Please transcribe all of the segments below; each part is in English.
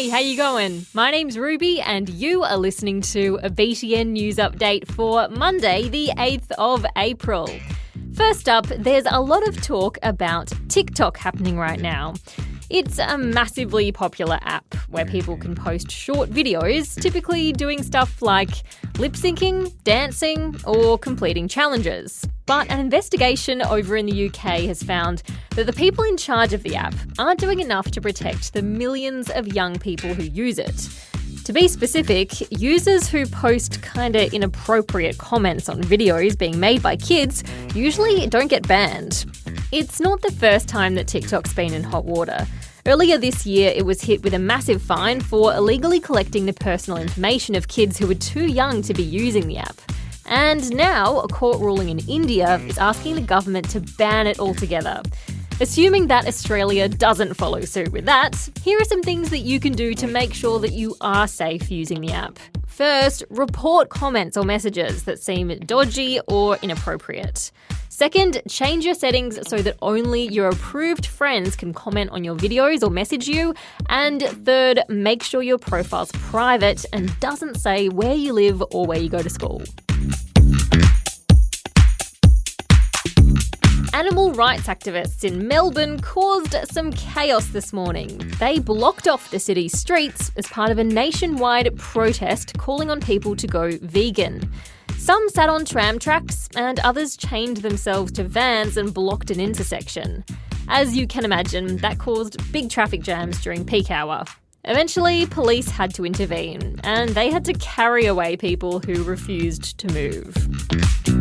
Hey, how you going? My name's Ruby and you are listening to a BTN news update for Monday, the 8th of April. First up, there's a lot of talk about TikTok happening right now. It's a massively popular app where people can post short videos, typically doing stuff like lip syncing, dancing, or completing challenges. But an investigation over in the UK has found that the people in charge of the app aren't doing enough to protect the millions of young people who use it. To be specific, users who post kinda inappropriate comments on videos being made by kids usually don't get banned. It's not the first time that TikTok's been in hot water. Earlier this year, it was hit with a massive fine for illegally collecting the personal information of kids who were too young to be using the app. And now, a court ruling in India is asking the government to ban it altogether. Assuming that Australia doesn't follow suit with that, here are some things that you can do to make sure that you are safe using the app. First, report comments or messages that seem dodgy or inappropriate. Second, change your settings so that only your approved friends can comment on your videos or message you. And third, make sure your profile's private and doesn't say where you live or where you go to school. Animal rights activists in Melbourne caused some chaos this morning. They blocked off the city's streets as part of a nationwide protest calling on people to go vegan. Some sat on tram tracks, and others chained themselves to vans and blocked an intersection. As you can imagine, that caused big traffic jams during peak hour. Eventually, police had to intervene, and they had to carry away people who refused to move.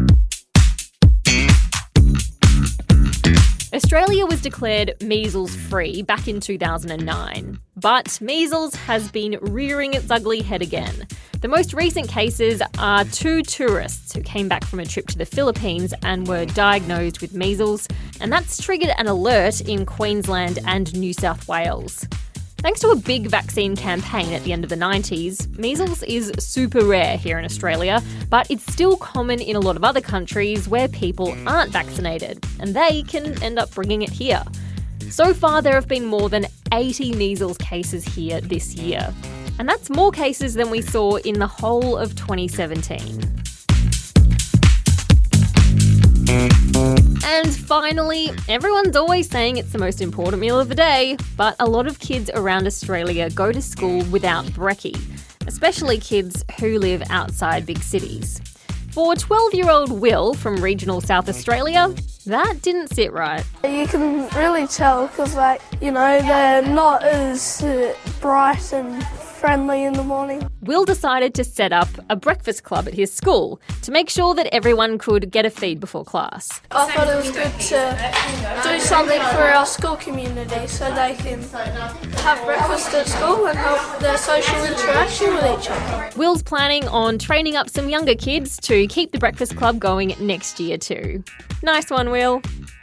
Australia was declared measles free back in 2009, but measles has been rearing its ugly head again. The most recent cases are two tourists who came back from a trip to the Philippines and were diagnosed with measles, and that's triggered an alert in Queensland and New South Wales. Thanks to a big vaccine campaign at the end of the 90s, measles is super rare here in Australia, but it's still common in a lot of other countries where people mm. aren't vaccinated, and they can end up bringing it here. So far, there have been more than 80 measles cases here this year, and that's more cases than we saw in the whole of 2017. Finally, everyone's always saying it's the most important meal of the day, but a lot of kids around Australia go to school without brekkie, especially kids who live outside big cities. For 12 year old Will from regional South Australia, that didn't sit right. You can really tell because, like, you know, they're not as bright and friendly in the morning. Will decided to set up a breakfast club at his school to make sure that everyone could get a feed before class. I thought it was good to do something for our school community so they can have breakfast at school and help their social interaction with each other. Will's planning on training up some younger kids to keep the breakfast club going next year too. Nice one, Will.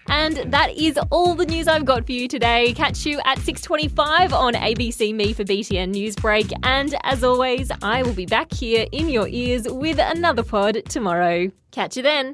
And that is all the news I've got for you today. Catch you at 6:25 on ABC Me for BTN Newsbreak and as always, I will be back here in your ears with another pod tomorrow. Catch you then.